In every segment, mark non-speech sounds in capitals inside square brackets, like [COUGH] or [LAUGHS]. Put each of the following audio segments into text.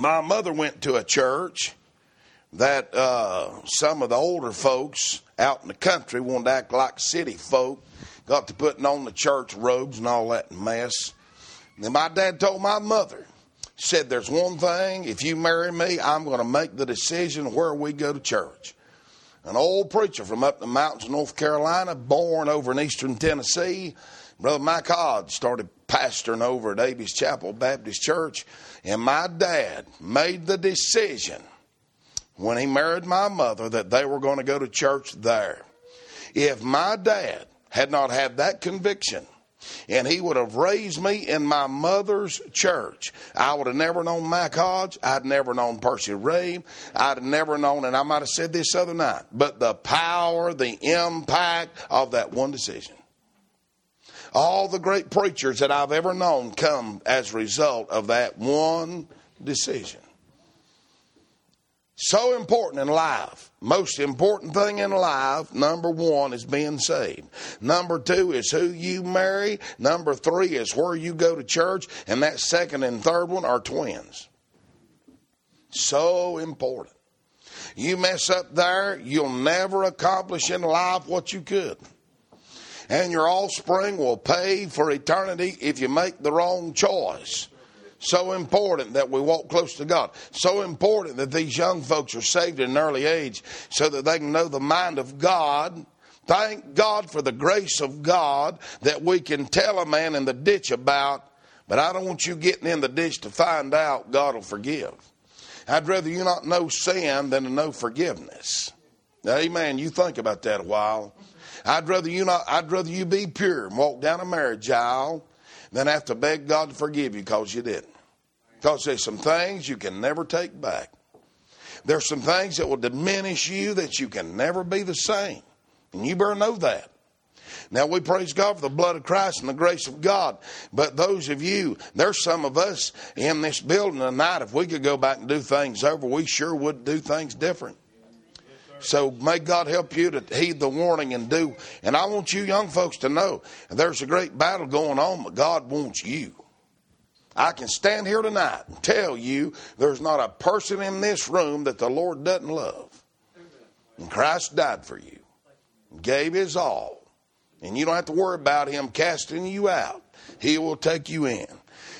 my mother went to a church that uh, some of the older folks out in the country wanted to act like city folk, got to putting on the church robes and all that mess. And my dad told my mother, said, There's one thing, if you marry me, I'm going to make the decision where we go to church. An old preacher from up the mountains of North Carolina, born over in eastern Tennessee, Brother Mike Hodge started pastoring over at Davies Chapel Baptist Church, and my dad made the decision when he married my mother that they were going to go to church there. If my dad had not had that conviction, and he would have raised me in my mother's church. I would have never known Mike Hodge. I'd never known Percy Ray. I'd have never known, and I might have said this other night, but the power, the impact of that one decision. All the great preachers that I've ever known come as a result of that one decision. So important in life. Most important thing in life, number one, is being saved. Number two is who you marry. Number three is where you go to church. And that second and third one are twins. So important. You mess up there, you'll never accomplish in life what you could. And your offspring will pay for eternity if you make the wrong choice. So important that we walk close to God. So important that these young folks are saved at an early age so that they can know the mind of God. Thank God for the grace of God that we can tell a man in the ditch about, but I don't want you getting in the ditch to find out God will forgive. I'd rather you not know sin than to know forgiveness. Amen. You think about that a while. I'd rather you not I'd rather you be pure and walk down a marriage aisle than have to beg God to forgive you because you didn't. Because there's some things you can never take back. There's some things that will diminish you that you can never be the same. And you better know that. Now we praise God for the blood of Christ and the grace of God. But those of you, there's some of us in this building tonight, if we could go back and do things over, we sure would do things different. So may God help you to heed the warning and do. And I want you young folks to know there's a great battle going on, but God wants you. I can stand here tonight and tell you there's not a person in this room that the Lord doesn't love. And Christ died for you, gave his all. And you don't have to worry about him casting you out. He will take you in.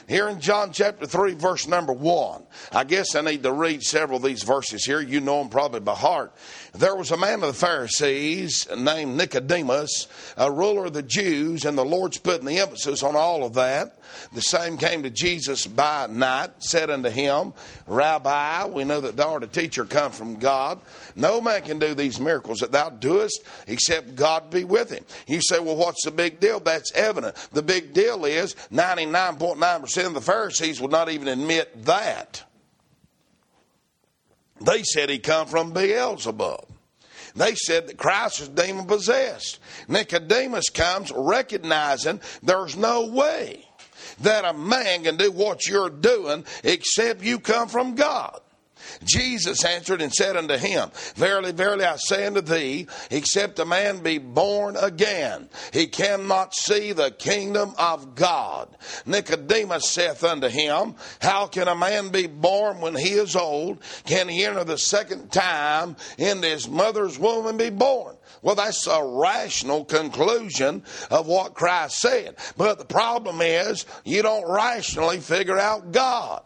Here in John chapter 3, verse number 1. I guess I need to read several of these verses here. You know them probably by heart. There was a man of the Pharisees named Nicodemus, a ruler of the Jews, and the Lord's putting the emphasis on all of that. The same came to Jesus by night, said unto him, Rabbi, we know that thou art a teacher come from God. No man can do these miracles that thou doest except God be with him. You say, well, what's the big deal? That's evident. The big deal is 99.9% of the Pharisees would not even admit that. They said he come from Beelzebub. They said that Christ was demon possessed. Nicodemus comes recognizing there's no way that a man can do what you're doing except you come from God. Jesus answered and said unto him, Verily, verily, I say unto thee, except a man be born again, he cannot see the kingdom of God. Nicodemus saith unto him, How can a man be born when he is old? Can he enter the second time into his mother's womb and be born? Well, that's a rational conclusion of what Christ said. But the problem is, you don't rationally figure out God.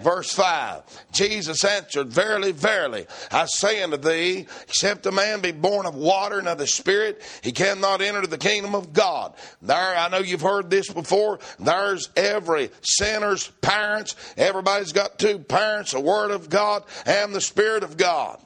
Verse 5 Jesus answered, Verily, verily, I say unto thee, except a man be born of water and of the Spirit, he cannot enter the kingdom of God. There, I know you've heard this before. There's every sinner's parents. Everybody's got two parents, the Word of God and the Spirit of God.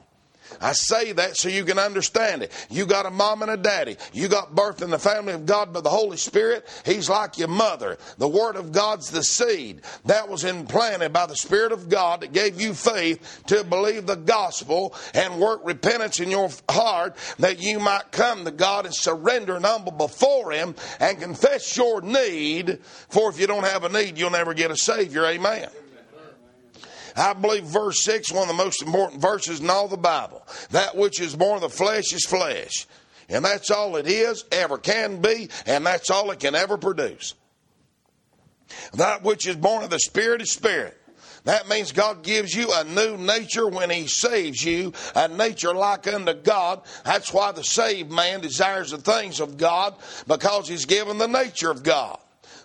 I say that so you can understand it. You got a mom and a daddy. You got birth in the family of God by the Holy Spirit. He's like your mother. The Word of God's the seed that was implanted by the Spirit of God that gave you faith to believe the gospel and work repentance in your heart that you might come to God and surrender and humble before Him and confess your need. For if you don't have a need, you'll never get a Savior. Amen. I believe verse 6 one of the most important verses in all the Bible. That which is born of the flesh is flesh. And that's all it is, ever can be, and that's all it can ever produce. That which is born of the Spirit is spirit. That means God gives you a new nature when He saves you, a nature like unto God. That's why the saved man desires the things of God because he's given the nature of God.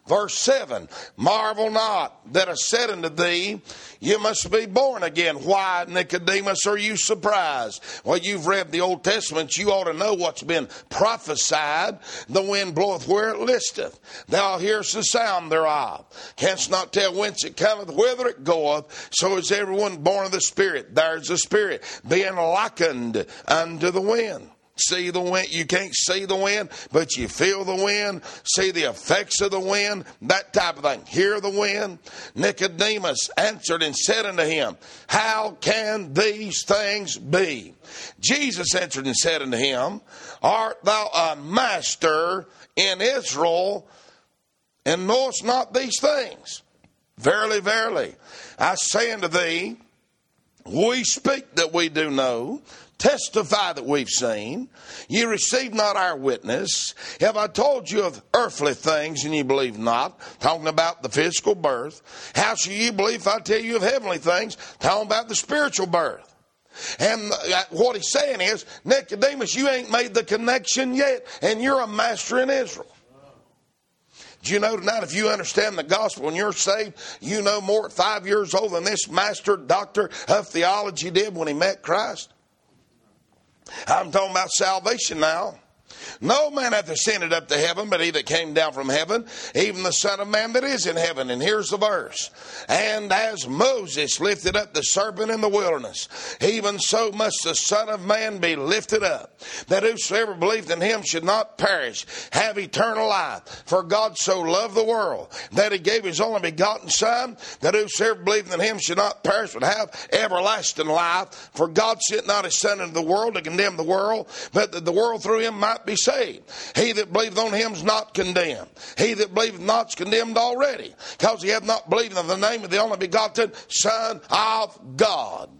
Verse 7 Marvel not that I said unto thee, You must be born again. Why, Nicodemus, are you surprised? Well, you've read the Old Testament. You ought to know what's been prophesied. The wind bloweth where it listeth. Thou hearest the sound thereof. Canst not tell whence it cometh, whither it goeth. So is everyone born of the Spirit. There's the Spirit being likened unto the wind see the wind. You can't see the wind, but you feel the wind, see the effects of the wind, that type of thing. Hear the wind. Nicodemus answered and said unto him, How can these things be? Jesus answered and said unto him, Art thou a master in Israel and knowest not these things? Verily, verily, I say unto thee, we speak that we do know, testify that we've seen. Ye receive not our witness. Have I told you of earthly things and ye believe not? Talking about the physical birth. How shall ye believe if I tell you of heavenly things? Talking about the spiritual birth. And uh, what he's saying is, Nicodemus, you ain't made the connection yet, and you're a master in Israel. Do you know tonight, if you understand the gospel and you're saved, you know more at five years old than this master doctor of theology did when he met Christ? I'm talking about salvation now. No man hath ascended up to heaven, but he that came down from heaven, even the Son of Man that is in heaven. And here's the verse. And as Moses lifted up the serpent in the wilderness, even so must the Son of Man be lifted up, that whosoever believeth in him should not perish, have eternal life. For God so loved the world that he gave his only begotten Son, that whosoever believeth in him should not perish, but have everlasting life. For God sent not his Son into the world to condemn the world, but that the world through him might be saved. He that believeth on him is not condemned. He that believeth not is condemned already, because he hath not believed in the name of the only begotten Son of God.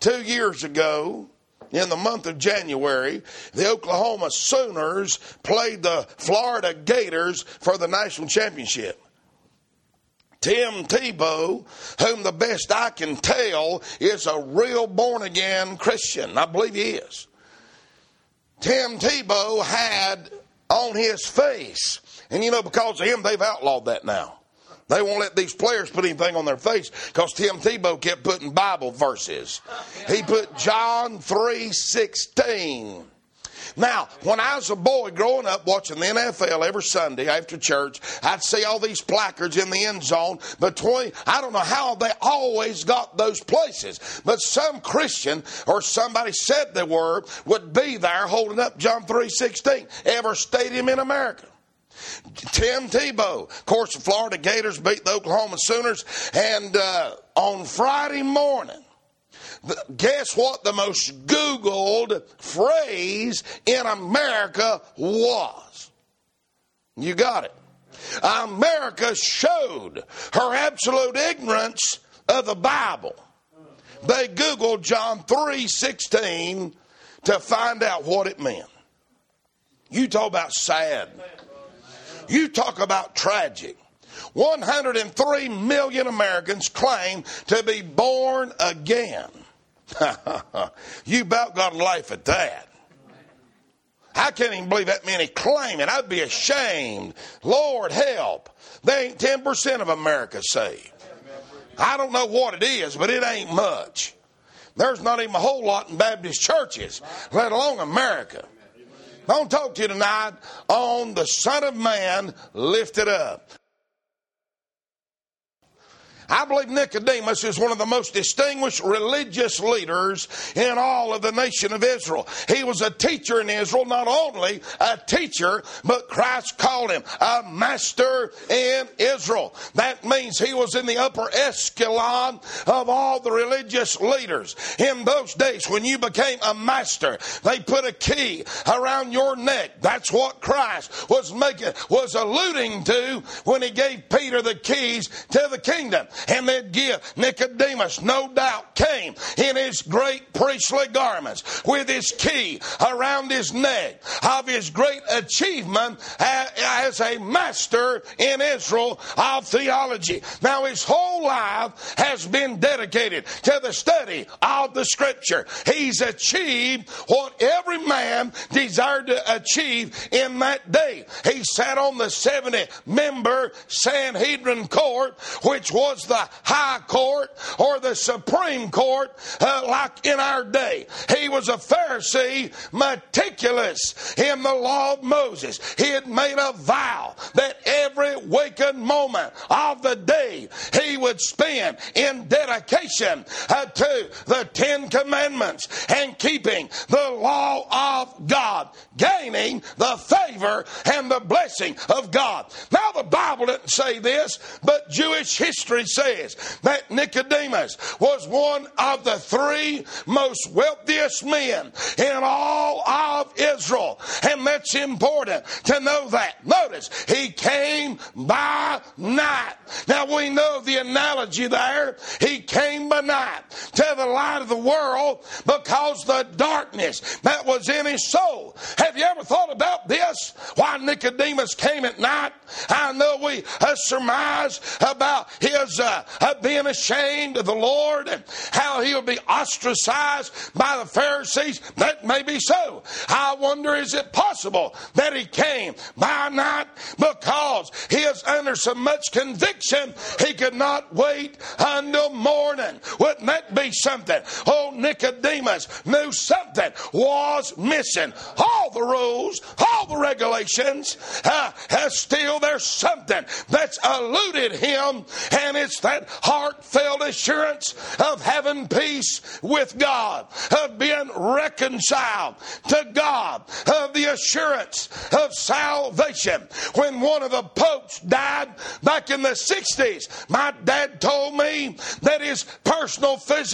Two years ago, in the month of January, the Oklahoma Sooners played the Florida Gators for the national championship. Tim Tebow, whom the best I can tell is a real born again Christian. I believe he is. Tim Tebow had on his face. And you know, because of him, they've outlawed that now. They won't let these players put anything on their face because Tim Tebow kept putting Bible verses. He put John 3 16. Now, when I was a boy growing up watching the NFL every Sunday after church, I'd see all these placards in the end zone between, I don't know how they always got those places, but some Christian or somebody said they were would be there holding up John 3.16, every stadium in America. Tim Tebow. Of course, the Florida Gators beat the Oklahoma Sooners. And uh, on Friday morning, guess what the most Googled phrase in America was? You got it. America showed her absolute ignorance of the Bible. They Googled John 3:16 to find out what it meant. You talk about sad. You talk about tragic. 103 million Americans claim to be born again. [LAUGHS] you about got a life at that. I can't even believe that many claim it. I'd be ashamed. Lord help. They ain't 10% of America saved. I don't know what it is, but it ain't much. There's not even a whole lot in Baptist churches, let alone America. To talk to you tonight on the Son of Man lifted up. I believe Nicodemus is one of the most distinguished religious leaders in all of the nation of Israel. He was a teacher in Israel, not only a teacher, but Christ called him a master in Israel. That means he was in the upper echelon of all the religious leaders. In those days, when you became a master, they put a key around your neck. That's what Christ was making, was alluding to when he gave Peter the keys to the kingdom. And they'd Nicodemus, no doubt, came in his great priestly garments with his key around his neck of his great achievement as a master in Israel of theology. Now his whole life has been dedicated to the study of the scripture. He's achieved what every man desired to achieve in that day. He sat on the 70 member Sanhedrin court, which was the high court or the supreme court, uh, like in our day. He was a Pharisee, meticulous in the law of Moses. He had made a vow that every waking moment of the day he would spend in dedication uh, to the Ten Commandments and keeping the law of God, gaining the favor and the blessing of God. Now, the Bible didn't say this, but Jewish history says that Nicodemus was one of the three most wealthiest men in all of Israel. And that's important to know that. Notice, he came by night. Now we know the analogy there. He came by night to the light of the world because the darkness that was in his soul. Have you ever thought about this? Why Nicodemus came at night? I know we uh, surmise about his uh, uh, being ashamed of the Lord and how he would be ostracized by the Pharisees. That may be so. I wonder is it possible that he came by night because he is under so much conviction he could not wait until morning? Wouldn't that be something? Oh, Nicodemus knew something was missing. All the rules, all the regulations, uh, still there's something that's eluded him, and it's that heartfelt assurance of having peace with God, of being reconciled to God, of the assurance of salvation. When one of the popes died back in the 60s, my dad told me that his personal physician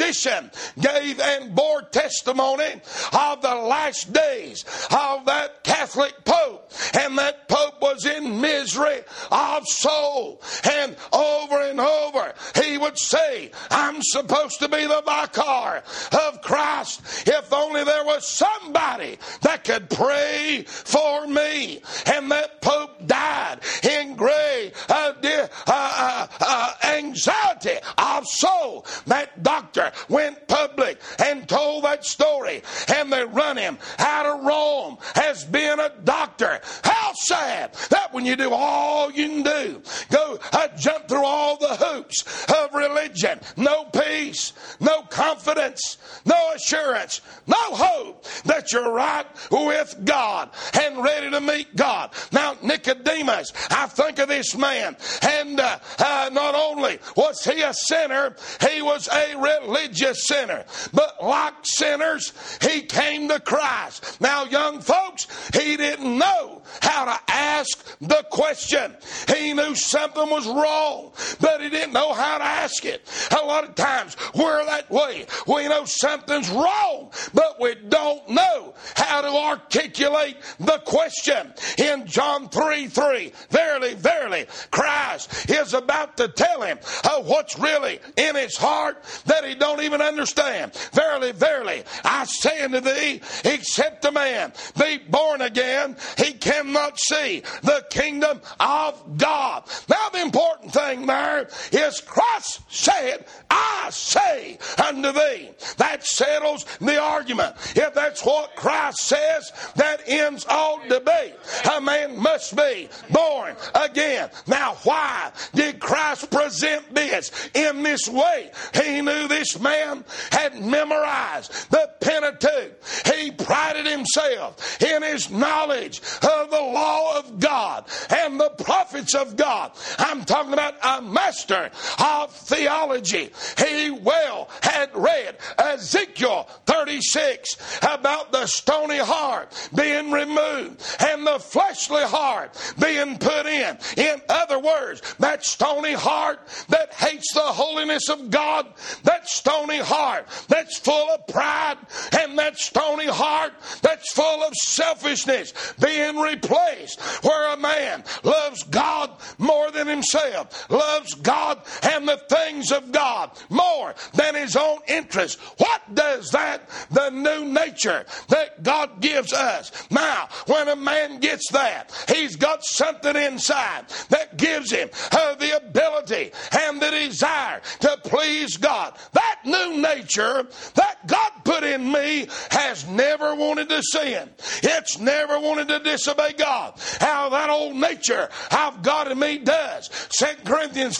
gave and bore testimony of the last days of that Catholic Pope. And that Pope was in misery of soul. And over and over, he would say, I'm supposed to be the vicar of Christ. If only there was somebody that could pray for me. And that Pope died in great uh, uh, uh, uh, anxiety of soul. That doctor went public and told that story, and they run him out of Rome as being a doctor. How sad that when you do all you can do, go uh, jump through all the hoops of religion, no peace, no confidence, no assurance, no hope that you're right with God and ready to meet God. Now, Nicodemus, I think of this man, and uh, uh, not only was he a sinner, he was a religious sinner, but like sinners, he came to Christ. Now, young folks, he didn't know how to ask the question. He knew something was wrong, but he didn't know how to ask it. A lot of times we're that way. We know something's wrong, but we don't know how to articulate the question. In John 3 3, verily, verily, Christ is about to tell him uh, what's really in his heart that he don't even understand. Verily, verily, I say unto thee, except a man be born again, he cannot see the kingdom of God. Now, the important thing there is Christ said, I say unto thee. That settles the argument. If that's what Christ says, that ends all debate. A man must be born again. Now, why did Christ present this in this way? He knew this man had memorized the Pentateuch. He prided himself in his knowledge of the law of God and the prophets of God. I'm talking about a master of theology. He well had read Ezekiel 36 about the stony heart being removed and the fleshly heart being put in. In other words, that stony heart that hates the holiness of God, that stony heart that's full of pride, and that stony heart that's full of selfishness being replaced where a man loves God more than himself, loves God and the things of God more than his own interest. What does that, the new nature that God gives us? Now, when a man gets that, he's got something inside that gives him uh, the ability and the desire to please God. That new nature that God put in me has never wanted to sin. It's never wanted to disobey God. How that old nature I've got in me does. 2 Corinthians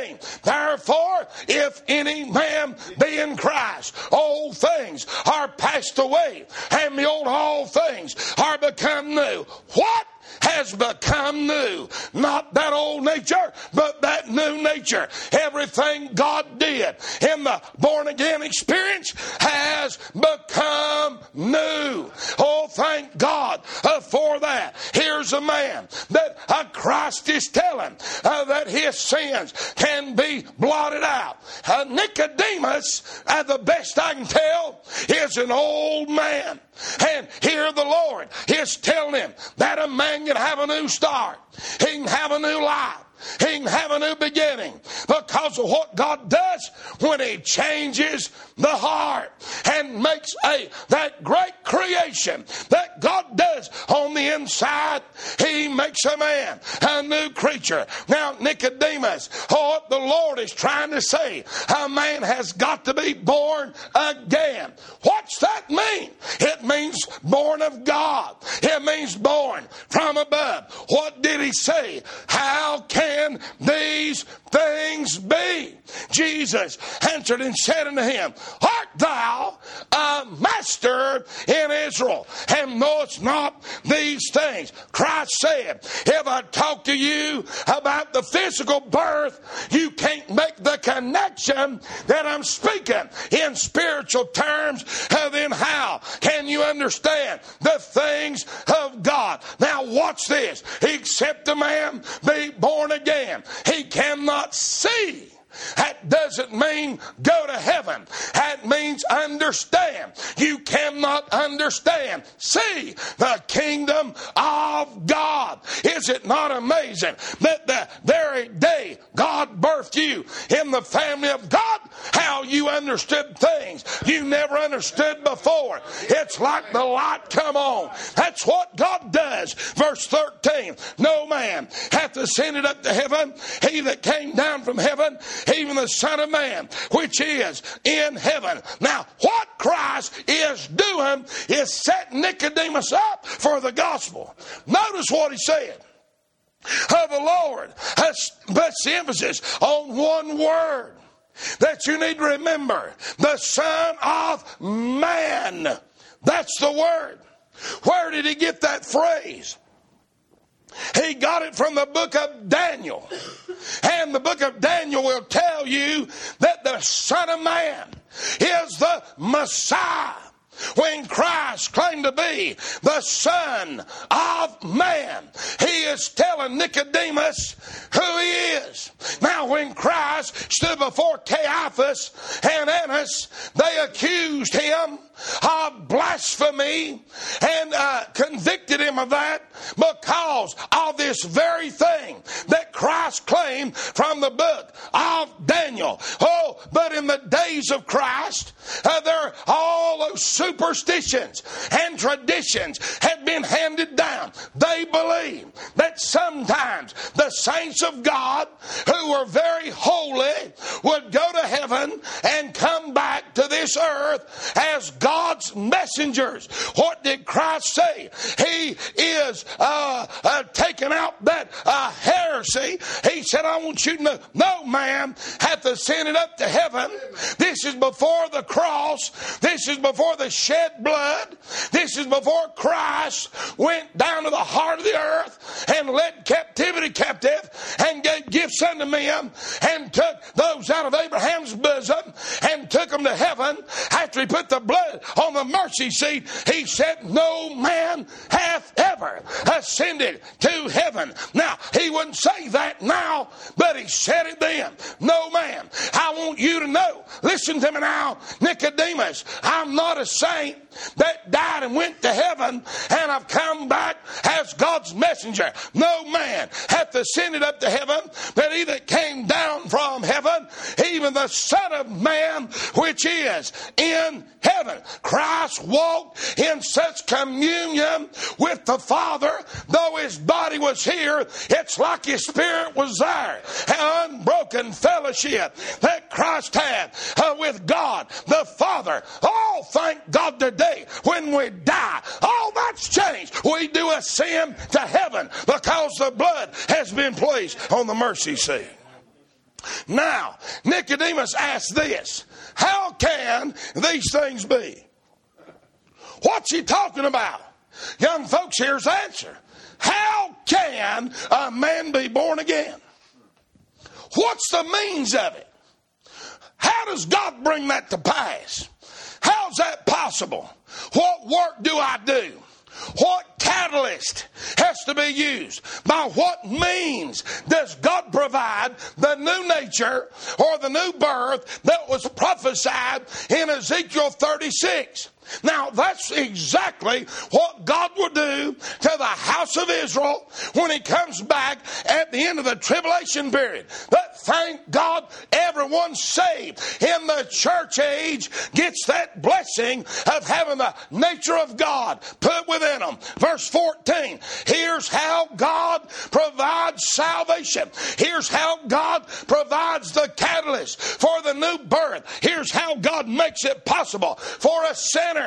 5:17. Therefore, if any man be in Christ, old things are passed away, and the old all things are become new. What has become new. Not that old nature, but that new nature. Everything God did in the born again experience has become new. Oh, thank God uh, for that. Here's a man that uh, Christ is telling uh, that his sins can be blotted out. Nicodemus, uh, the best I can tell, is an old man. And here the Lord is telling him that a man can have a new start. He can have a new life. He can have a new beginning because of what God does when He changes the heart and makes a that great creation that God does on the inside. He makes a man a new creature. Now Nicodemus, oh, what the Lord is trying to say, a man has got to be born again. What's that mean? It means born of God. It means born from above. What did He say? How can can these things be? Jesus answered and said unto him, Art thou a master in Israel and knowest not these things? Christ said, If I talk to you about the physical birth, you can't make the connection that I'm speaking in spiritual terms, then how can you understand the things of God? Now, watch this. Except a man be born again, he cannot see that doesn't mean go to heaven. That means understand. You cannot understand. See the kingdom of God. Is it not amazing that the very day God birthed you in the family of God, how you understood things you never understood before? It's like the light come on. That's what God does. Verse 13 No man hath ascended up to heaven, he that came down from heaven even the Son of Man, which is in heaven. Now, what Christ is doing is setting Nicodemus up for the gospel. Notice what he said. Of the Lord has the emphasis on one word that you need to remember the Son of Man. That's the word. Where did he get that phrase? He got it from the book of Daniel. And the book of Daniel will tell you that the Son of Man is the Messiah when Christ claimed to be the Son of Man. He is telling Nicodemus who he is. Now, when Christ stood before Caiaphas and Annas, they accused him of blasphemy and uh, convicted him of that because of this very thing that Christ claimed from the book of Daniel. Oh, but in the days of Christ, uh, there all those superstitions and traditions had been handed down. They believed that sometimes the saints of God who were very holy would go to heaven and come back to this earth as God's messengers. What did Christ say? He is uh, uh, taking out that uh, heresy. He said, I want you to know no man hath ascended up to heaven. This is before the cross. This is before the shed blood. This is before Christ went down to the heart of the earth and led captivity captive and gave gifts unto men and took those out of Abraham's bosom and took them to heaven. After he put the blood on the mercy seat, he said, No man hath ever ascended to heaven. Now, he wouldn't say that now, but he said it then. No man. I want you to know. Listen to me now, Nicodemus. I'm not a saint that died and went to heaven and I've come back as God's messenger. No man hath ascended up to heaven, but he that came down from heaven, even the Son of Man, which is in heaven. Christ walked in such communion with the Father, though his body was here, it's like his spirit was there. An unbroken fellowship that Christ had uh, with God the Father. Oh, thank God today when we die, all that's changed. We do ascend to heaven because the blood has been placed on the mercy seat. Now, Nicodemus asked this How can these things be? What's he talking about? Young folks, here's the answer. How can a man be born again? What's the means of it? How does God bring that to pass? How's that possible? What work do I do? What catalyst has to be used? By what means does God provide the new nature or the new birth that was prophesied in Ezekiel 36? Now, that's exactly what God will do to the house of Israel when He comes back at the end of the tribulation period. But thank God, everyone saved in the church age gets that blessing of having the nature of God put within them. Verse 14 here's how God provides salvation. Here's how God provides the catalyst for the new birth. Here's how God makes it possible for a sinner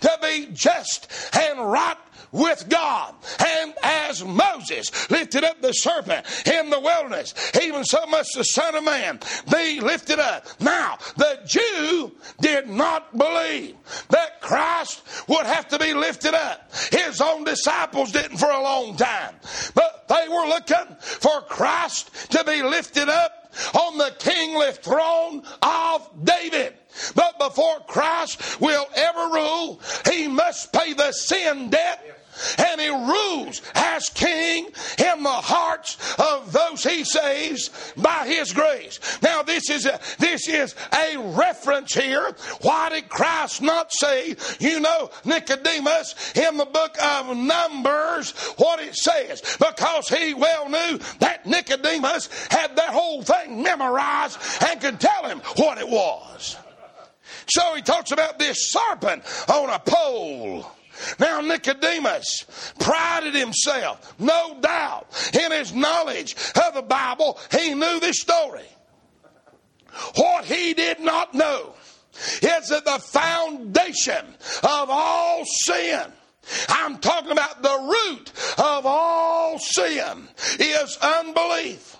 to be just and right with God. And as Moses lifted up the serpent in the wilderness, even so much the Son of Man be lifted up. Now, the Jew did not believe that Christ would have to be lifted up. His own disciples didn't for a long time. But they were looking for Christ to be lifted up on the kingly throne of David. But before Christ will ever rule, he must pay the sin debt and he rules as king in the hearts of those he saves by his grace. Now this is a, this is a reference here. Why did Christ not say, you know, Nicodemus in the book of Numbers what it says? Because he well knew that Nicodemus had that whole thing memorized and could tell him what it was. So he talks about this serpent on a pole. Now, Nicodemus prided himself, no doubt, in his knowledge of the Bible. He knew this story. What he did not know is that the foundation of all sin, I'm talking about the root of all sin, is unbelief.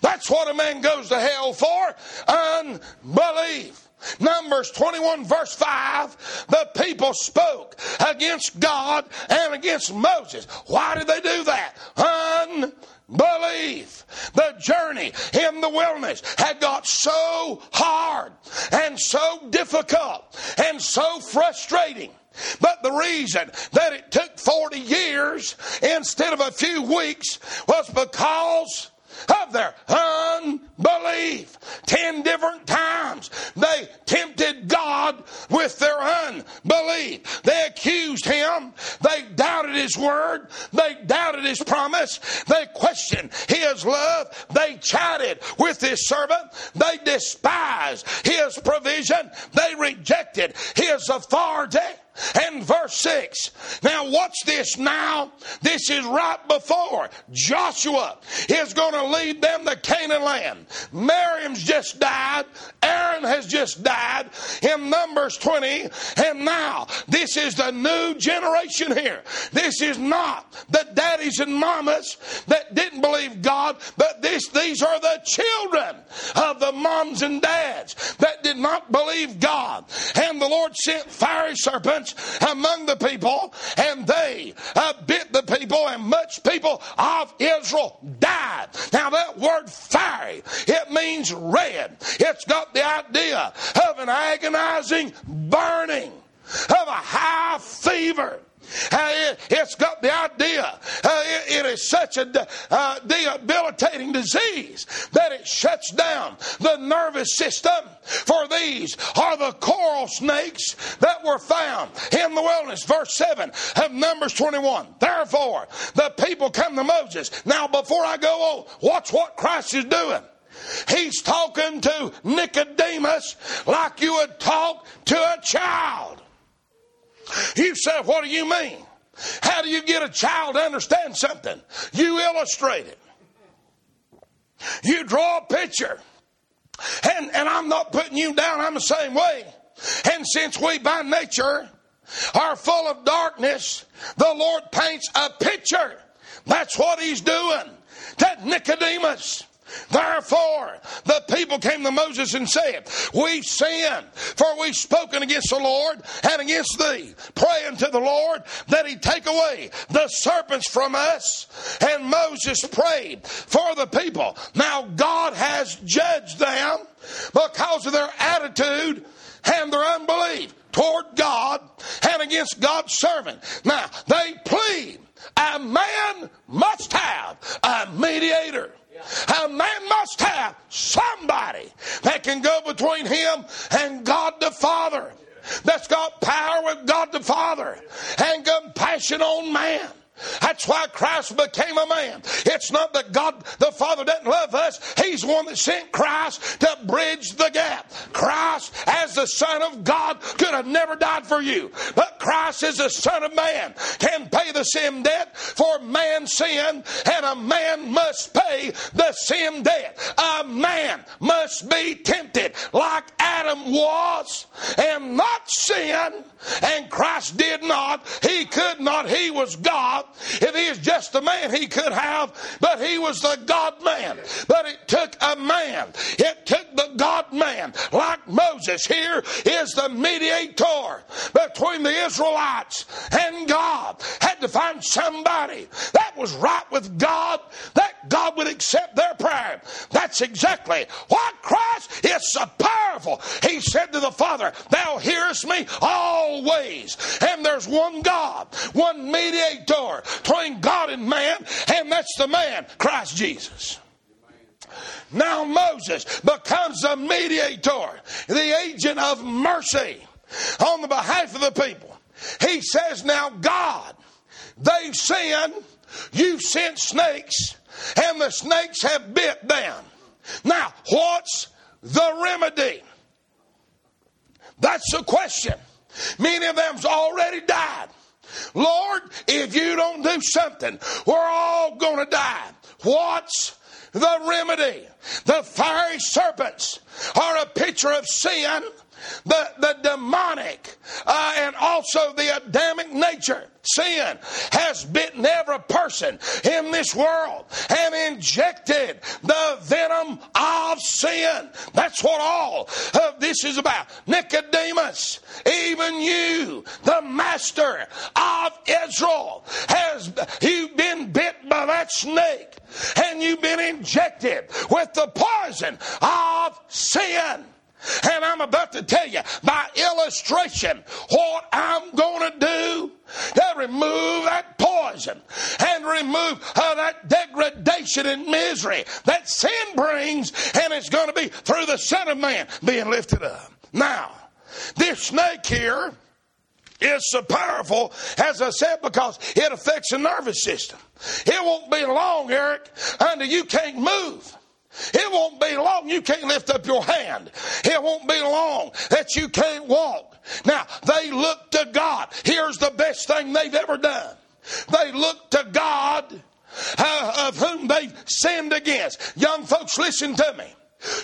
That's what a man goes to hell for unbelief. Numbers 21, verse 5, the people spoke against God and against Moses. Why did they do that? Unbelief. The journey in the wilderness had got so hard and so difficult and so frustrating. But the reason that it took 40 years instead of a few weeks was because of their unbelief. Ten different times they tempted God with their unbelief. They accused him. They doubted his word. They doubted his promise. They questioned his love. They chatted with his servant. They despised his provision. They rejected his authority and verse 6. Now, watch this now. This is right before Joshua is going to lead them to Canaan land. Miriam's just died. Aaron has just died in Numbers 20. And now, this is the new generation here. This is not the daddies and mamas that didn't believe God, but this, these are the children of the moms and dads that did not believe God. And the Lord sent fiery serpents among the people, and they uh, bit the people, and much people of Israel died. Now, that word fiery, it means red. It's got the idea of an agonizing burning, of a high fever. It, has got the idea. It, it is such a uh, debilitating disease that it shuts down the nervous system. For these are the coral snakes that were found in the wilderness. Verse 7 of Numbers 21. Therefore, the people come to Moses. Now, before I go on, watch what Christ is doing. He's talking to Nicodemus like you would talk to a child. You say, What do you mean? How do you get a child to understand something? You illustrate it. You draw a picture. And, and I'm not putting you down, I'm the same way. And since we by nature are full of darkness, the Lord paints a picture. That's what He's doing That Nicodemus. Therefore, the people came to Moses and said, We sinned, for we've spoken against the Lord and against thee, praying to the Lord that he take away the serpents from us. And Moses prayed for the people. Now, God has judged them because of their attitude and their unbelief toward God and against God's servant. Now, they plead, a man must have a mediator. A man must have somebody that can go between him and God the Father, that's got power with God the Father and compassion on man. That's why Christ became a man. It's not that God the Father doesn't love us. He's one that sent Christ to bridge the gap. Christ, as the Son of God, could have never died for you. But Christ is the Son of Man, can pay the sin debt for man's sin, and a man must pay the sin debt. A man must be tempted like Adam was and not sin, and Christ did not. He could not. He was God. If he is just a man, he could have, but he was the God man. But it took a man. It took the God man, like Moses. Here is the mediator between the Israelites and God. Had to find somebody that was right with God, that God would accept their prayer. That's exactly what Christ is so powerful. He said to the Father, Thou hearest me always. And there's one God, one mediator between God and man, and that's the man, Christ Jesus. Now Moses becomes the mediator, the agent of mercy on the behalf of the people. He says, Now, God, they've sinned, you've sent snakes, and the snakes have bit them. Now, what's the remedy? That's the question. Many of them's already died. Lord, if you don't do something, we're all going to die. What's the remedy? The fiery serpents are a picture of sin, the, the demonic, uh, and also the Adamic nature. Sin has bitten every person in this world and injected the venom of sin. That's what all of this is about. Nicodemus, even you, the master of Israel, has you've been bit by that snake and you've been injected with the poison of sin. And I'm about to tell you by illustration what I'm going to do to remove that poison and remove uh, that degradation and misery that sin brings, and it's going to be through the Son of Man being lifted up. Now, this snake here is so powerful, as I said, because it affects the nervous system. It won't be long, Eric, until you can't move. It won't be long you can't lift up your hand. It won't be long that you can't walk. Now, they look to God. Here's the best thing they've ever done. They look to God uh, of whom they've sinned against. Young folks, listen to me.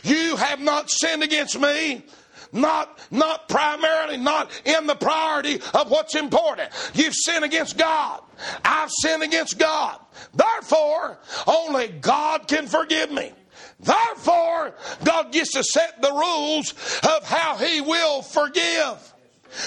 You have not sinned against me. Not, not primarily, not in the priority of what's important. You've sinned against God. I've sinned against God. Therefore, only God can forgive me. Therefore, God gets to set the rules of how He will forgive.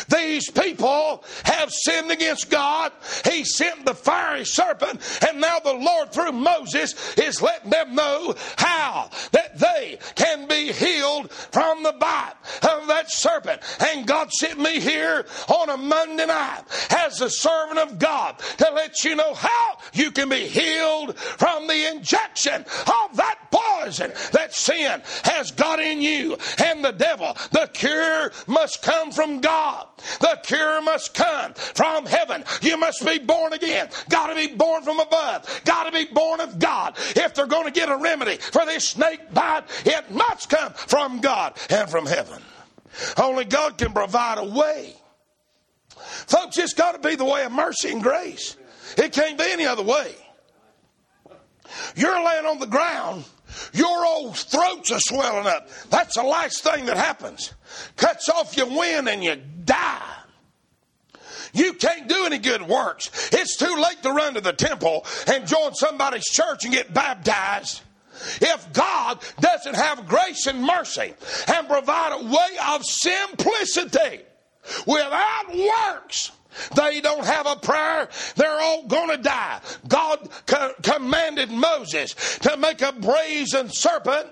These people have sinned against God. He sent the fiery serpent, and now the Lord, through Moses, is letting them know how that they can be healed from the bite of that serpent. And God sent me here on a Monday night as a servant of God to let you know how you can be healed from the injection of that poison that sin has got in you and the devil. The cure must come from God. God. The cure must come from heaven. You must be born again. Got to be born from above. Got to be born of God. If they're going to get a remedy for this snake bite, it must come from God and from heaven. Only God can provide a way. Folks, it's got to be the way of mercy and grace. It can't be any other way. You're laying on the ground your old throats are swelling up. That's the last thing that happens. Cuts off your wind and you die. You can't do any good works. It's too late to run to the temple and join somebody's church and get baptized. If God doesn't have grace and mercy and provide a way of simplicity without works, they don't have a prayer. They're all going to die. God co- commanded Moses to make a brazen serpent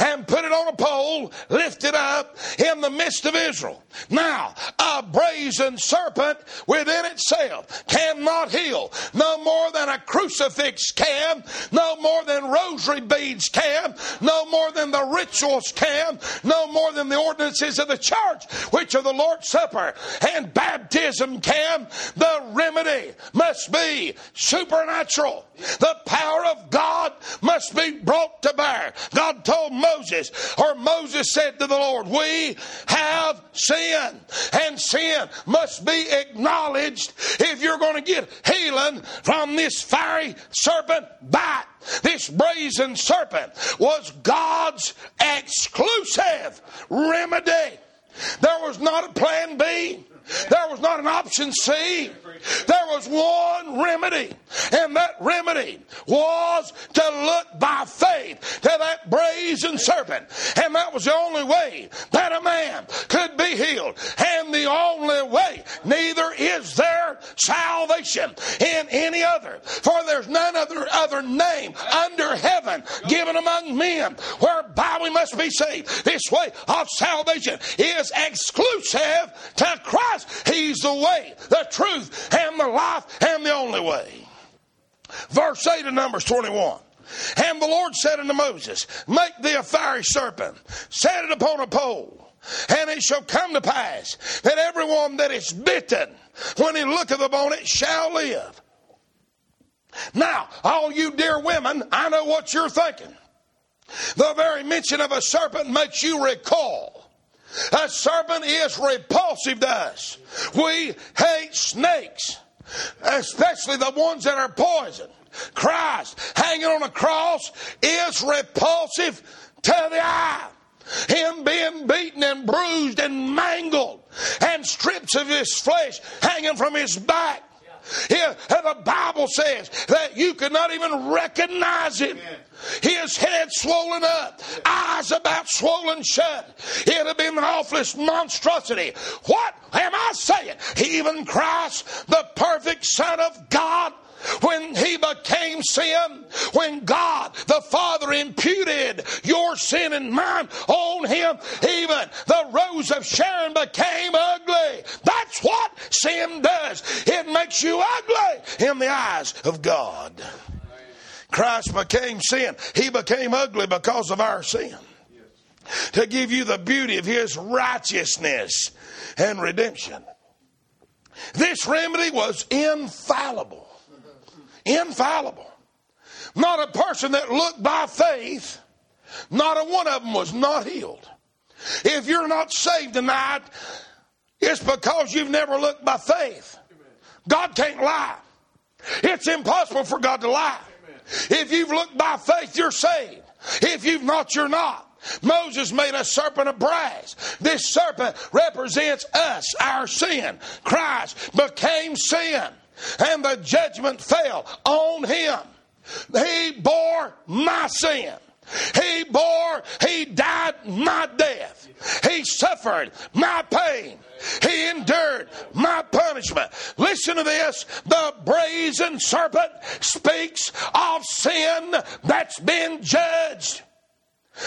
and put it on a pole, lift it up in the midst of Israel. Now, a brazen serpent within itself cannot heal, no more than a crucifix can, no more than rosary beads can, no more than the rituals can, no more than the ordinances of the church, which are the Lord's Supper and baptism can. The remedy must be supernatural. The power of God must be brought to bear. God told told Moses, or Moses said to the Lord, We have sinned, and sin must be acknowledged if you're going to get healing from this fiery serpent bite. This brazen serpent was God's exclusive remedy. There was not a plan B. There was not an option C. There was one remedy, and that remedy was to look by faith to that brazen serpent. And that was the only way that a man could be healed. And the only way, neither is there salvation in any other. For there's none other, other name under heaven given among men whereby we must be saved. This way of salvation is exclusive to Christ. He's the way, the truth, and the life and the only way. Verse 8 of Numbers 21. And the Lord said unto Moses, Make thee a fiery serpent, set it upon a pole, and it shall come to pass that everyone that is bitten, when he looketh upon it, shall live. Now, all you dear women, I know what you're thinking. The very mention of a serpent makes you recall a serpent is repulsive to us. We hate snakes, especially the ones that are poison. Christ hanging on a cross is repulsive to the eye. Him being beaten and bruised and mangled, and strips of his flesh hanging from his back. Here, the Bible says that you could not even recognize him. His head swollen up, eyes about swollen shut. It'd have been the awfulest monstrosity. What am I saying? Even Christ, the perfect Son of God, when he became sin, when God the Father imputed your sin and mine on him, even the rose of Sharon became ugly. Sin does. It makes you ugly in the eyes of God. Christ became sin. He became ugly because of our sin. To give you the beauty of his righteousness and redemption. This remedy was infallible. Infallible. Not a person that looked by faith, not a one of them was not healed. If you're not saved tonight, it's because you've never looked by faith. God can't lie. It's impossible for God to lie. If you've looked by faith, you're saved. If you've not, you're not. Moses made a serpent of brass. This serpent represents us, our sin. Christ became sin, and the judgment fell on him. He bore my sin. He bore, he died my death. He suffered my pain. He endured my punishment. Listen to this. The brazen serpent speaks of sin that's been judged.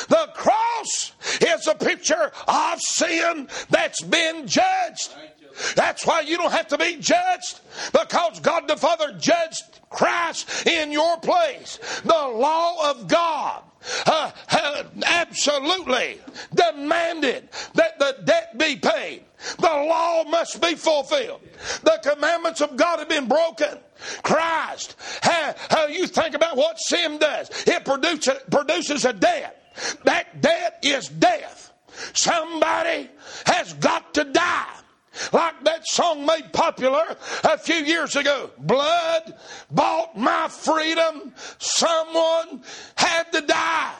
The cross is a picture of sin that's been judged. That's why you don't have to be judged because God the Father judged Christ in your place. The law of God uh, absolutely demanded that the debt be paid. The law must be fulfilled. The commandments of God have been broken. Christ, how, you think about what sin does, it produces, produces a debt. That debt is death. Somebody has got to die. Like that song made popular a few years ago. Blood bought my freedom. Someone had to die.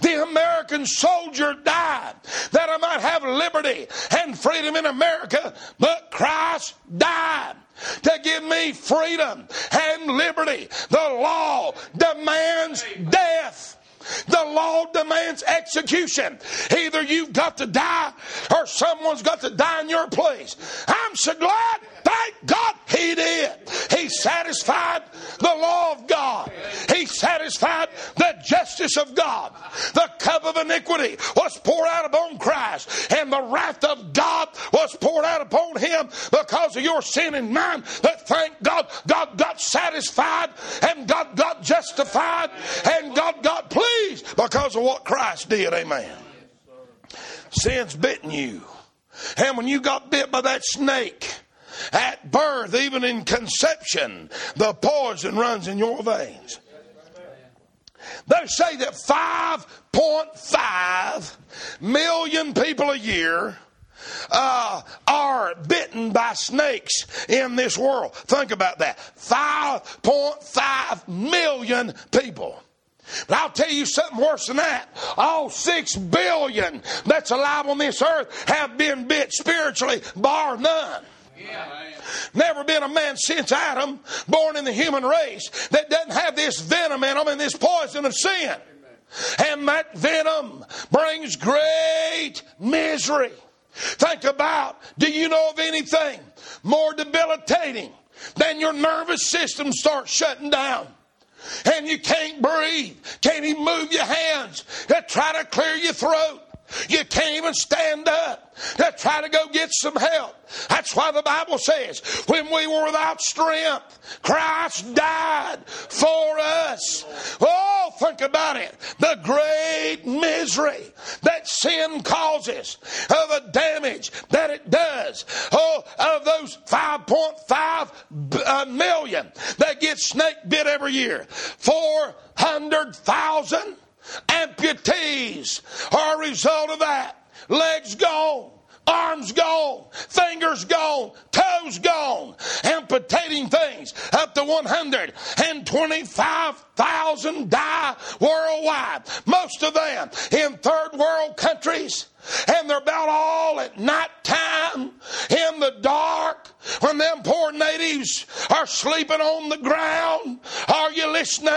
The American soldier died that I might have liberty and freedom in America, but Christ died to give me freedom and liberty. The law demands death. The law demands execution. Either you've got to die or someone's got to die in your place. I'm so glad Thank God he did. He satisfied the law of God. He satisfied the justice of God. The cup of iniquity was poured out upon Christ, and the wrath of God was poured out upon him because of your sin and mine. But thank God, God got satisfied, and God got justified, and God got pleased because of what Christ did. Amen. Sin's bitten you. And when you got bit by that snake, at birth, even in conception, the poison runs in your veins. They say that 5.5 million people a year uh, are bitten by snakes in this world. Think about that. 5.5 million people. But I'll tell you something worse than that. All six billion that's alive on this earth have been bit spiritually, bar none. Never been a man since Adam, born in the human race, that doesn't have this venom in them and this poison of sin. And that venom brings great misery. Think about do you know of anything more debilitating than your nervous system starts shutting down? And you can't breathe, can't even move your hands to try to clear your throat. You can't even stand up to try to go get some help. That's why the Bible says, when we were without strength, Christ died for us. Oh, think about it. The great misery that sin causes, of the damage that it does. Oh, of those 5.5 uh, that get snake bit every year, 400,000 amputees are a result of that. Legs gone, arms gone, fingers gone, toes gone, amputating things up to 125,000 die worldwide. Most of them in third world countries and they're about all at night time in the dark when them poor natives are sleeping on the ground. Are you listening?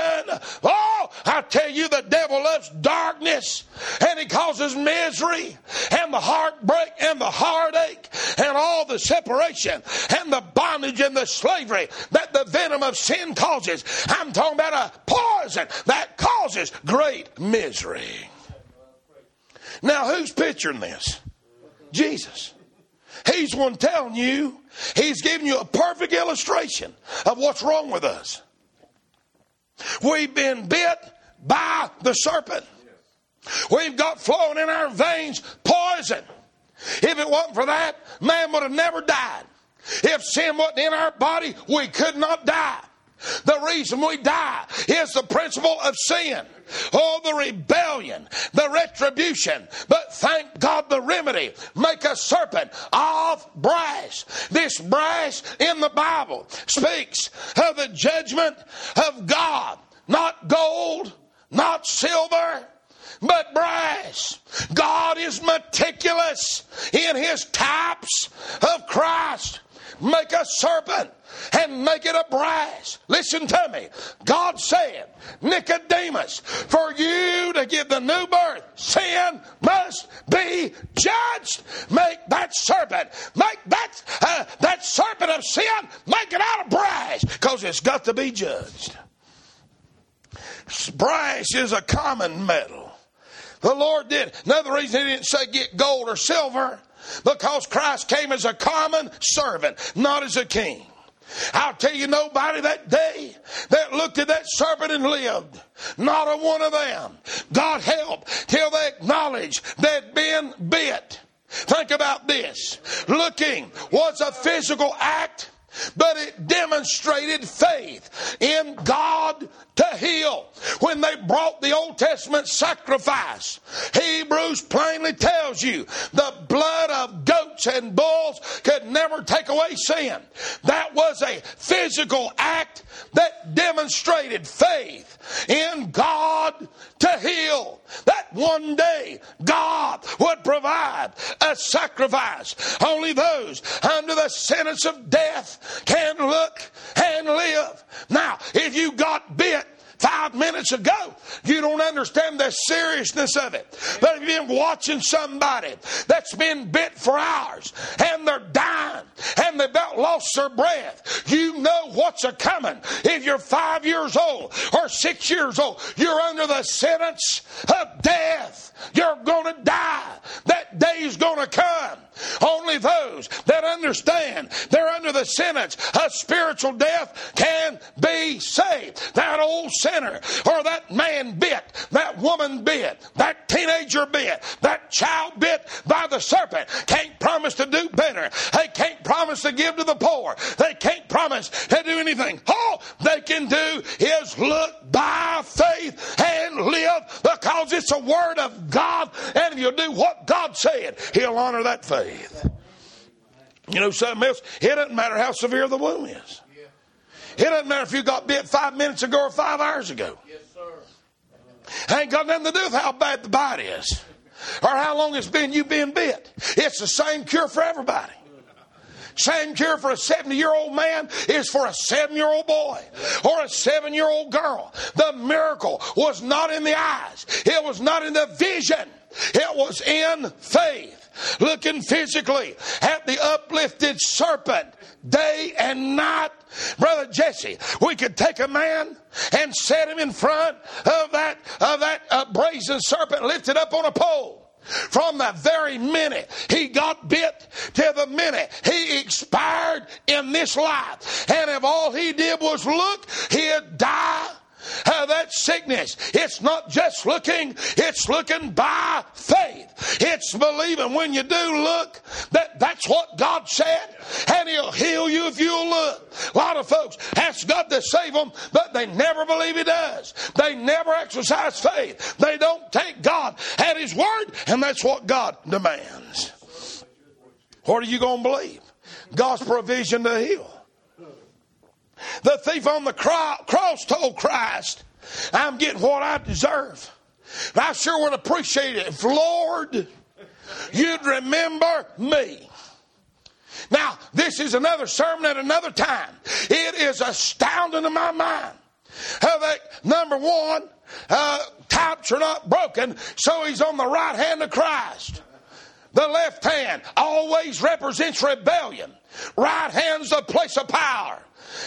Oh, I tell you, the devil loves darkness and he causes misery and the heartbreak and the heartache and all the separation and the bondage and the slavery that the venom of sin causes. I'm talking about a poison that causes great misery. Now, who's picturing this? Jesus. He's one telling you, he's giving you a perfect illustration of what's wrong with us. We've been bit by the serpent. We've got flowing in our veins poison. If it wasn't for that, man would have never died. If sin wasn't in our body, we could not die. The reason we die is the principle of sin. Oh, the rebellion, the retribution. But thank God the remedy. Make a serpent of brass. This brass in the Bible speaks of the judgment of God, not gold, not silver, but brass. God is meticulous in his types of Christ. Make a serpent and make it a brass. Listen to me. God said, Nicodemus, for you to give the new birth, sin must be judged. Make that serpent, make that uh, that serpent of sin, make it out of brass, because it's got to be judged. Brass is a common metal. The Lord did. Another reason He didn't say get gold or silver, because Christ came as a common servant, not as a king. I'll tell you, nobody that day that looked at that serpent and lived. Not a one of them. God help till they acknowledged they'd been bit. Think about this. Looking was a physical act but it demonstrated faith in God to heal. When they brought the Old Testament sacrifice, Hebrews plainly tells you the blood of goats and bulls could never take away sin. That was a physical act that demonstrated faith in God to heal. That one day God would provide a sacrifice. Only those under the sentence of death can look and live. Now, if you got bit five minutes ago. You don't understand the seriousness of it. But if you've been watching somebody that's been bit for hours and they're dying and they've about lost their breath, you know what's a coming. If you're five years old or six years old, you're under the sentence of death. You're going to die. That day's going to come. Only those that understand they're under the sentence of spiritual death can be saved. That old sinner or that man bit, that woman bit, that teenager bit, that child bit by the serpent can't promise to do better. They can't promise to give to the poor. They can't promise to do anything. All they can do is look by faith and live because it's a word of God. And if you do what God said, He'll honor that faith faith. You know something else? It doesn't matter how severe the wound is. It doesn't matter if you got bit five minutes ago or five hours ago. Sir. Ain't got nothing to do with how bad the bite is or how long it's been you've been bit. It's the same cure for everybody. Same cure for a 70 year old man is for a seven year old boy or a seven year old girl. The miracle was not in the eyes, it was not in the vision, it was in faith looking physically at the uplifted serpent day and night. Brother Jesse, we could take a man and set him in front of that, of that uh, brazen serpent lifted up on a pole. From the very minute he got bit to the minute he expired in this life. And if all he did was look, he'd die uh, that sickness. It's not just looking, it's looking by faith. It's believing when you do look that that's what God said, and He'll heal you if you'll look. A lot of folks ask God to save them, but they never believe He does. They never exercise faith. They don't take God at His word, and that's what God demands. What are you going to believe? God's provision to heal. The thief on the cross told Christ, I'm getting what I deserve. I sure would appreciate it if, Lord, you'd remember me. Now, this is another sermon at another time. It is astounding to my mind how that, number one, uh, types are not broken, so he's on the right hand of Christ. The left hand always represents rebellion. Right hand's the place of power.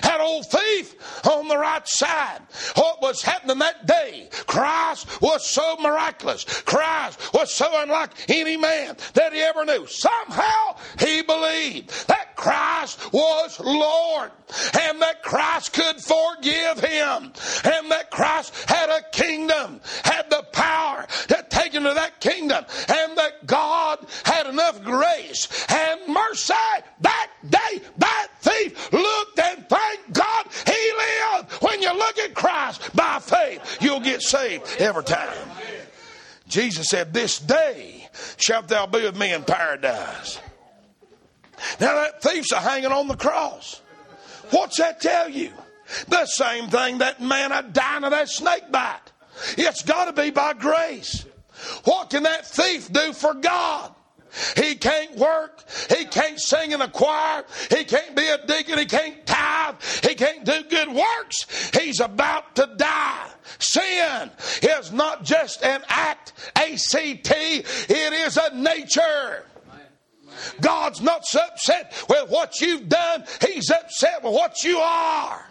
That old thief on the right side. What was happening that day? Christ was so miraculous. Christ was so unlike any man that he ever knew. Somehow he believed that Christ was Lord and that Christ could forgive him and that Christ had a kingdom, had the power to take him to that kingdom and that God had enough grace and mercy that day that thief looked and thank God he lived. When you look at Christ by faith, you'll get saved every time. Jesus said, This day shalt thou be with me in paradise. Now that thief's a hanging on the cross. What's that tell you? The same thing that man a dying of that snake bite. It's got to be by grace. What can that thief do for God? He can't work. He can't sing in a choir. He can't be a deacon. He can't tithe. He can't do good works. He's about to die. Sin is not just an act, A C T, it is a nature. God's not so upset with what you've done, He's upset with what you are.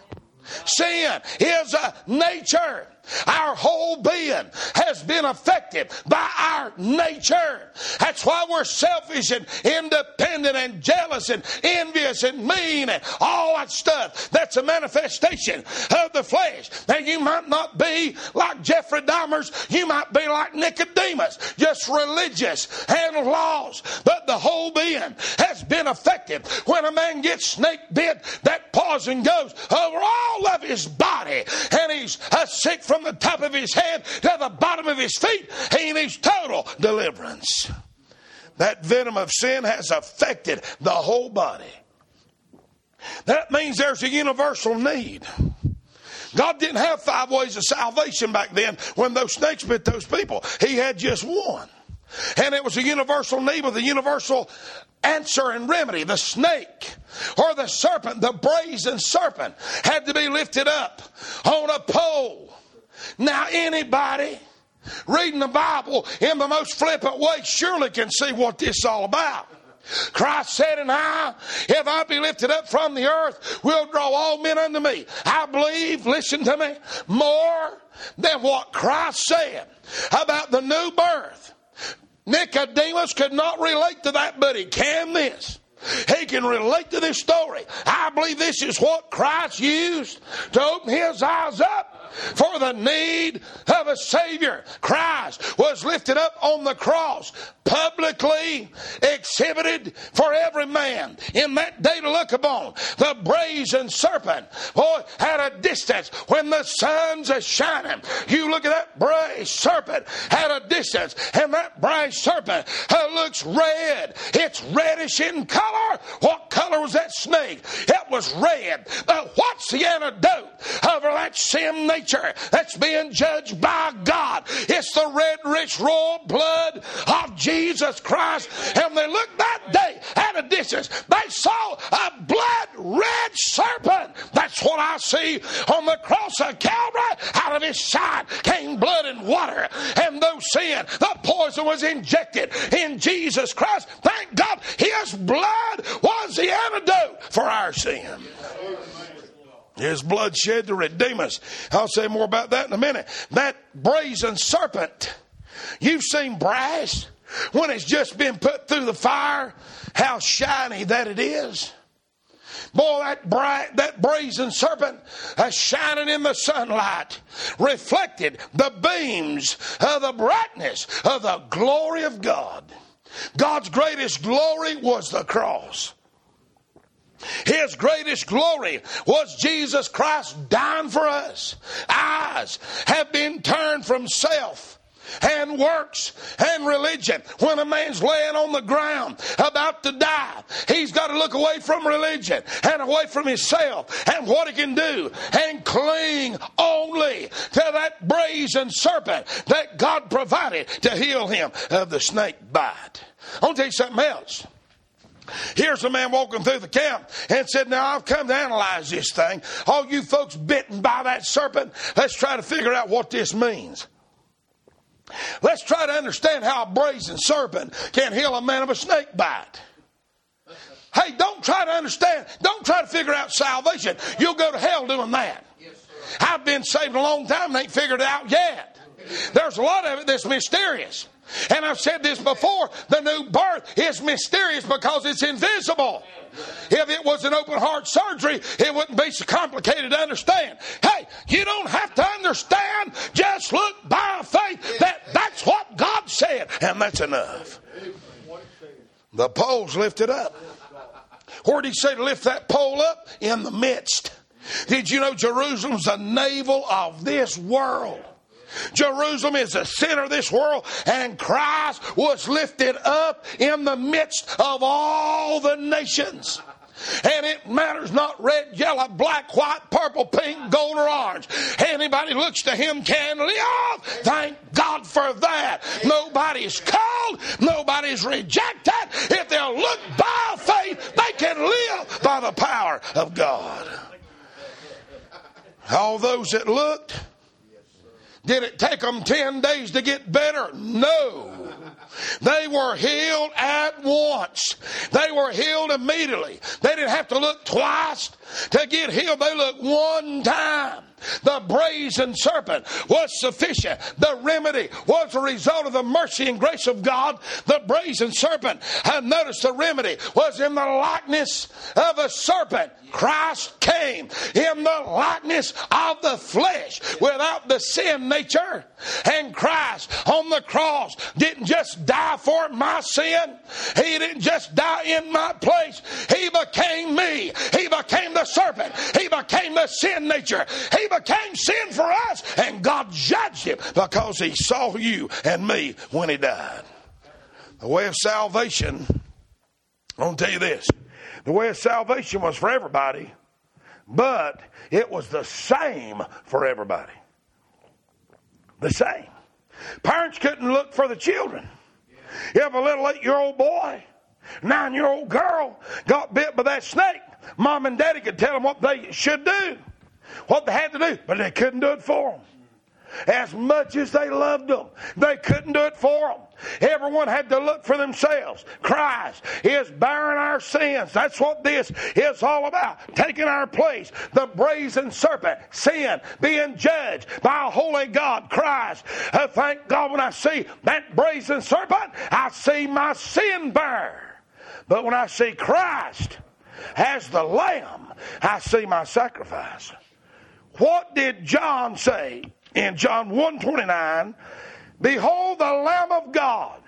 Sin is a nature. Our whole being has been affected by our nature. That's why we're selfish and independent and jealous and envious and mean and all that stuff. That's a manifestation of the flesh. Now, you might not be like Jeffrey Dahmer's, you might be like Nicodemus, just religious and lost. But the whole being has been affected. When a man gets snake bit, that poison goes over all of his body and he's sick from from the top of his head to the bottom of his feet. He needs total deliverance. That venom of sin has affected the whole body. That means there's a universal need. God didn't have five ways of salvation back then when those snakes bit those people. He had just one. And it was a universal need with a universal answer and remedy. The snake or the serpent, the brazen serpent, had to be lifted up on a pole now, anybody reading the Bible in the most flippant way surely can see what this is all about. Christ said, And I, if I be lifted up from the earth, will draw all men unto me. I believe, listen to me, more than what Christ said about the new birth. Nicodemus could not relate to that, but he can this. He can relate to this story. I believe this is what Christ used to open his eyes up for the need of a Savior. Christ was lifted up on the cross, publicly exhibited for every man in that day to look upon. The brazen serpent, boy, at a distance when the sun's a shining. You look at that brazen serpent at a distance, and that brazen serpent uh, looks red. It's reddish in color. What color was that snake? It was red. But what's the antidote over that sin nature that's being judged by God? It's the red, rich, royal blood of Jesus Christ. And they looked that day at a distance. They saw a blood red serpent. That's what I see on the cross of Calvary. Out of his side came blood and water. And though sin, the poison was injected in Jesus Christ, thank God his blood was the antidote for our sin. His blood shed to redeem us. I'll say more about that in a minute. That brazen serpent, you've seen brass when it's just been put through the fire, how shiny that it is. Boy, that bright, that brazen serpent uh, shining in the sunlight reflected the beams of the brightness of the glory of God. God's greatest glory was the cross. His greatest glory was Jesus Christ dying for us. Eyes have been turned from self and works and religion. When a man's laying on the ground about to die, he's got to look away from religion and away from himself and what he can do and cling only to that brazen serpent that God provided to heal him of the snake bite. I'll tell you something else. Here's a man walking through the camp and said, Now I've come to analyze this thing. All you folks bitten by that serpent, let's try to figure out what this means. Let's try to understand how a brazen serpent can heal a man of a snake bite. Hey, don't try to understand. Don't try to figure out salvation. You'll go to hell doing that. I've been saved a long time and ain't figured it out yet. There's a lot of it that's mysterious. And I've said this before the new birth is mysterious because it's invisible. If it was an open heart surgery, it wouldn't be so complicated to understand. Hey, you don't have to understand. Just look by faith that that's what God said, and that's enough. The pole's lifted up. Where did he say to lift that pole up? In the midst. Did you know Jerusalem's the navel of this world? Jerusalem is the center of this world, and Christ was lifted up in the midst of all the nations. And it matters not red, yellow, black, white, purple, pink, gold, or orange. Anybody looks to him can live. Thank God for that. Nobody's called, nobody's rejected. If they'll look by faith, they can live by the power of God. All those that looked, did it take them 10 days to get better? No. They were healed at once. They were healed immediately. They didn't have to look twice to get healed. They looked one time. The brazen serpent was sufficient. The remedy was a result of the mercy and grace of God. The brazen serpent, and notice the remedy was in the likeness of a serpent. Christ came in the likeness of the flesh without the sin nature. And Christ on the cross didn't just die for my sin. He didn't just die in my place. He became me. He became the serpent. He became the sin nature. He became sin for us, and God judged him because he saw you and me when he died. The way of salvation, I'm going to tell you this the way of salvation was for everybody, but it was the same for everybody. The same. Parents couldn't look for the children. If a little eight year old boy, nine year old girl got bit by that snake, mom and daddy could tell them what they should do what they had to do, but they couldn't do it for them. As much as they loved them, they couldn't do it for them. Everyone had to look for themselves. Christ is bearing our sins. That's what this is all about. Taking our place. The brazen serpent, sin, being judged by a holy God, Christ. Uh, thank God when I see that brazen serpent, I see my sin bear. But when I see Christ as the Lamb, I see my sacrifice. What did John say in John 129? Behold the Lamb of God,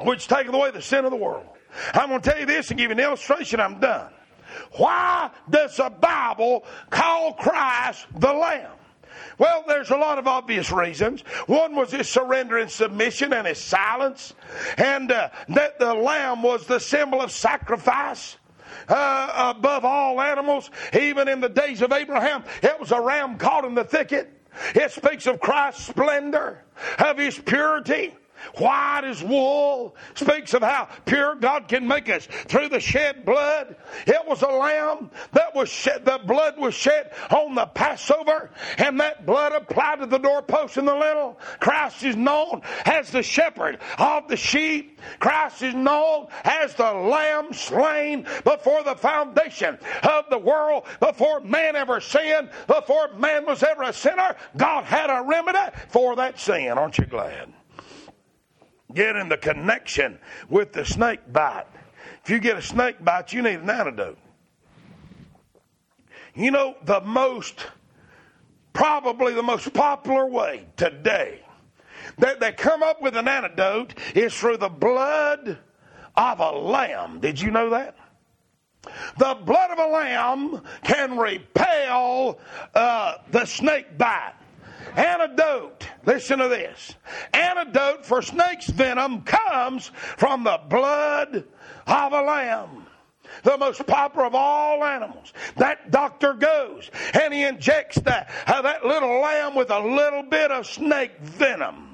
which taketh away the sin of the world. I'm going to tell you this and give you an illustration. I'm done. Why does the Bible call Christ the Lamb? Well, there's a lot of obvious reasons. One was his surrender and submission and his silence, and uh, that the lamb was the symbol of sacrifice uh, above all animals. Even in the days of Abraham, it was a ram caught in the thicket. It speaks of Christ's splendor, of his purity white as wool, speaks of how pure God can make us through the shed blood. It was a lamb that was shed, the blood was shed on the Passover, and that blood applied to the doorpost and the lintel. Christ is known as the shepherd of the sheep. Christ is known as the lamb slain before the foundation of the world, before man ever sinned, before man was ever a sinner. God had a remedy for that sin. Aren't you glad? Getting the connection with the snake bite. If you get a snake bite, you need an antidote. You know, the most, probably the most popular way today that they come up with an antidote is through the blood of a lamb. Did you know that? The blood of a lamb can repel uh, the snake bite. Antidote, listen to this. Antidote for snake's venom comes from the blood of a lamb the most popular of all animals. That doctor goes and he injects that, uh, that little lamb with a little bit of snake venom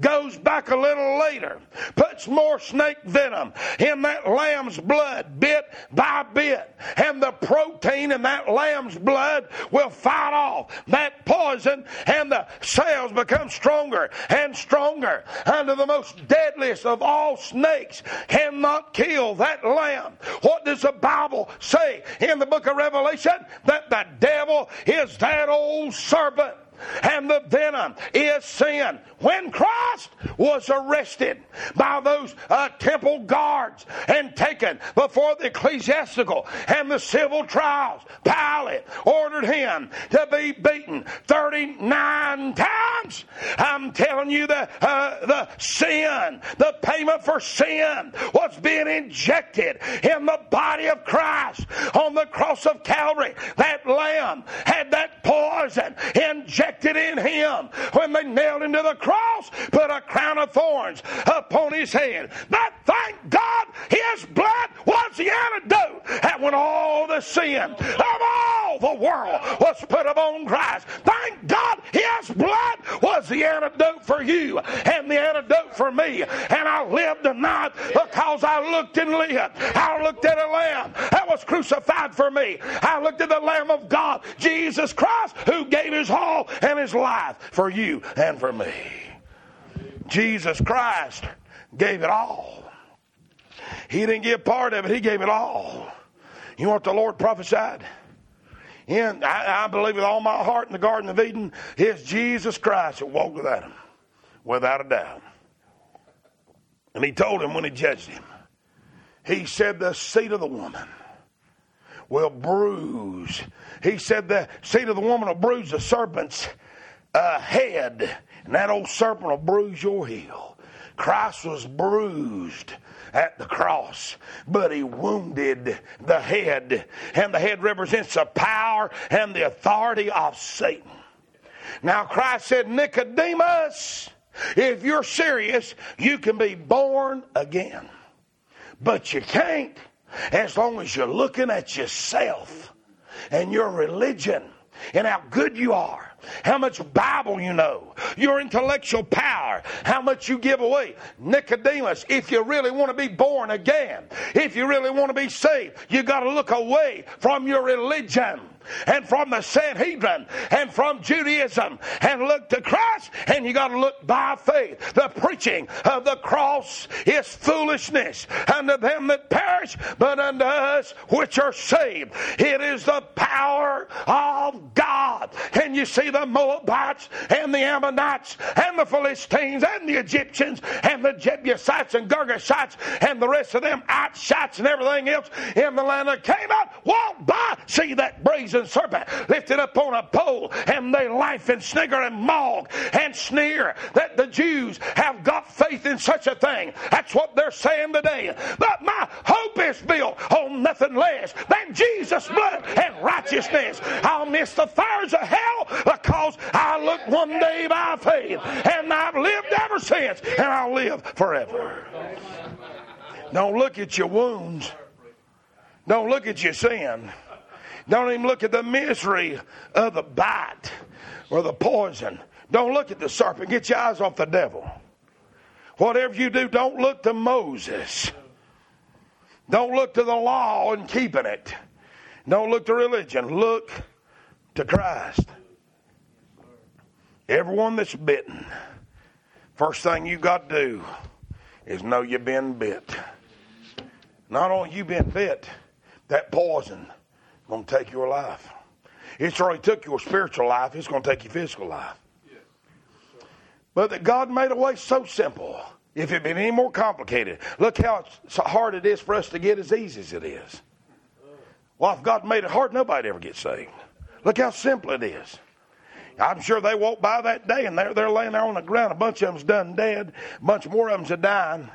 goes back a little later, puts more snake venom in that lamb's blood bit by bit, and the protein in that lamb's blood will fight off that poison, and the cells become stronger and stronger. Under the most deadliest of all snakes cannot kill that lamb. What does the Bible say in the book of Revelation? That the devil is that old serpent and the venom is sin. When Christ was arrested by those uh, temple guards and taken before the ecclesiastical and the civil trials, Pilate ordered him to be beaten 39 times. I'm telling you, the, uh, the sin, the payment for sin was being injected in the body of Christ on the cross of Calvary. That lamb had that poison injected in him when they nailed him to the cross, put a crown of thorns upon his head. But thank God his blood was the antidote that when all the sin of all the world was put upon Christ. Thank God his blood was the antidote for you and the antidote for me. And I live tonight because I looked and lived. I looked at a lamb that was crucified for me. I looked at the Lamb of God, Jesus Christ, who gave his all and his life for you and for me. Jesus Christ gave it all. He didn't give part of it, He gave it all. You know what the Lord prophesied? And I, I believe with all my heart in the Garden of Eden is Jesus Christ that walked with Adam, without a doubt. And He told him when He judged him, He said, The seed of the woman will bruise. He said, The seed of the woman will bruise the serpent's uh, head, and that old serpent will bruise your heel. Christ was bruised at the cross, but he wounded the head, and the head represents the power and the authority of Satan. Now, Christ said, Nicodemus, if you're serious, you can be born again. But you can't as long as you're looking at yourself and your religion and how good you are how much Bible you know, your intellectual power, how much you give away. Nicodemus, if you really want to be born again, if you really want to be saved, you got to look away from your religion and from the Sanhedrin and from Judaism and look to Christ and you got to look by faith. The preaching of the cross is foolishness unto them that perish, but unto us which are saved. It is the power of God. And you see the Moabites and the Ammonites and the Philistines and the Egyptians and the Jebusites and Girgashites and the rest of them Ites and everything else in the land of Canaan walk by. See that brazen poison serpent lifted up on a pole, and they laugh and snigger and maul and sneer that the Jews have got faith in such a thing. That's what they're saying today. But my hope is built on nothing less than Jesus' blood and righteousness. I'll miss the fires of hell because I looked one day by faith, and I've lived ever since, and I'll live forever. Don't look at your wounds. Don't look at your sin. Don't even look at the misery of the bite or the poison. Don't look at the serpent. Get your eyes off the devil. Whatever you do, don't look to Moses. Don't look to the law and keeping it. Don't look to religion. Look to Christ. Everyone that's bitten, first thing you got to do is know you've been bit. Not only you been bit, that poison going to take your life. It's already took your spiritual life. It's going to take your physical life. But that God made a way so simple. If it had been any more complicated, look how hard it is for us to get as easy as it is. Well, if God made it hard, nobody ever gets saved. Look how simple it is. I'm sure they walked by that day and they're, they're laying there on the ground. A bunch of them's done dead. A bunch more of them's a dying.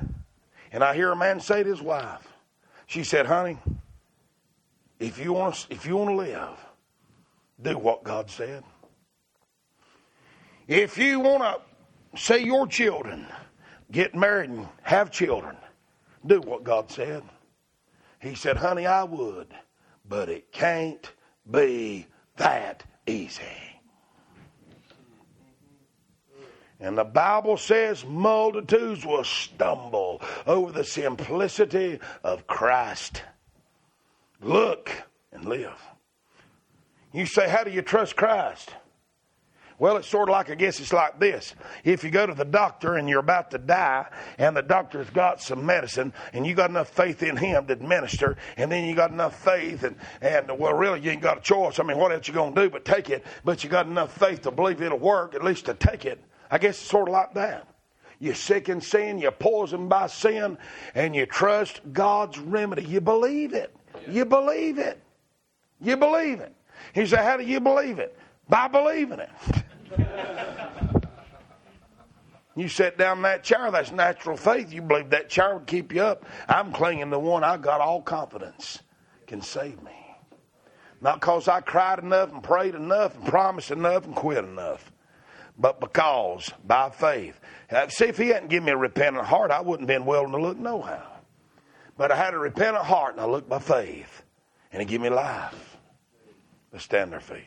And I hear a man say to his wife, she said, honey, if you want to, if you want to live, do what God said. If you want to see your children get married and have children, do what God said. He said, "Honey, I would, but it can't be that easy." And the Bible says multitudes will stumble over the simplicity of Christ. Look and live. You say, How do you trust Christ? Well, it's sort of like, I guess it's like this. If you go to the doctor and you're about to die, and the doctor's got some medicine, and you got enough faith in him to administer, and then you got enough faith, and, and well, really, you ain't got a choice. I mean, what else you going to do but take it? But you got enough faith to believe it'll work, at least to take it. I guess it's sort of like that. You're sick in sin, you're poisoned by sin, and you trust God's remedy. You believe it. You believe it. You believe it. He said, How do you believe it? By believing it. [LAUGHS] you sit down in that chair, that's natural faith. You believe that chair would keep you up. I'm clinging to one I got all confidence can save me. Not because I cried enough and prayed enough and promised enough and quit enough, but because by faith. See, if he hadn't given me a repentant heart, I wouldn't have been willing to look no how. But I had a repentant heart and I looked by faith. And he gave me life. Let's stand our feet.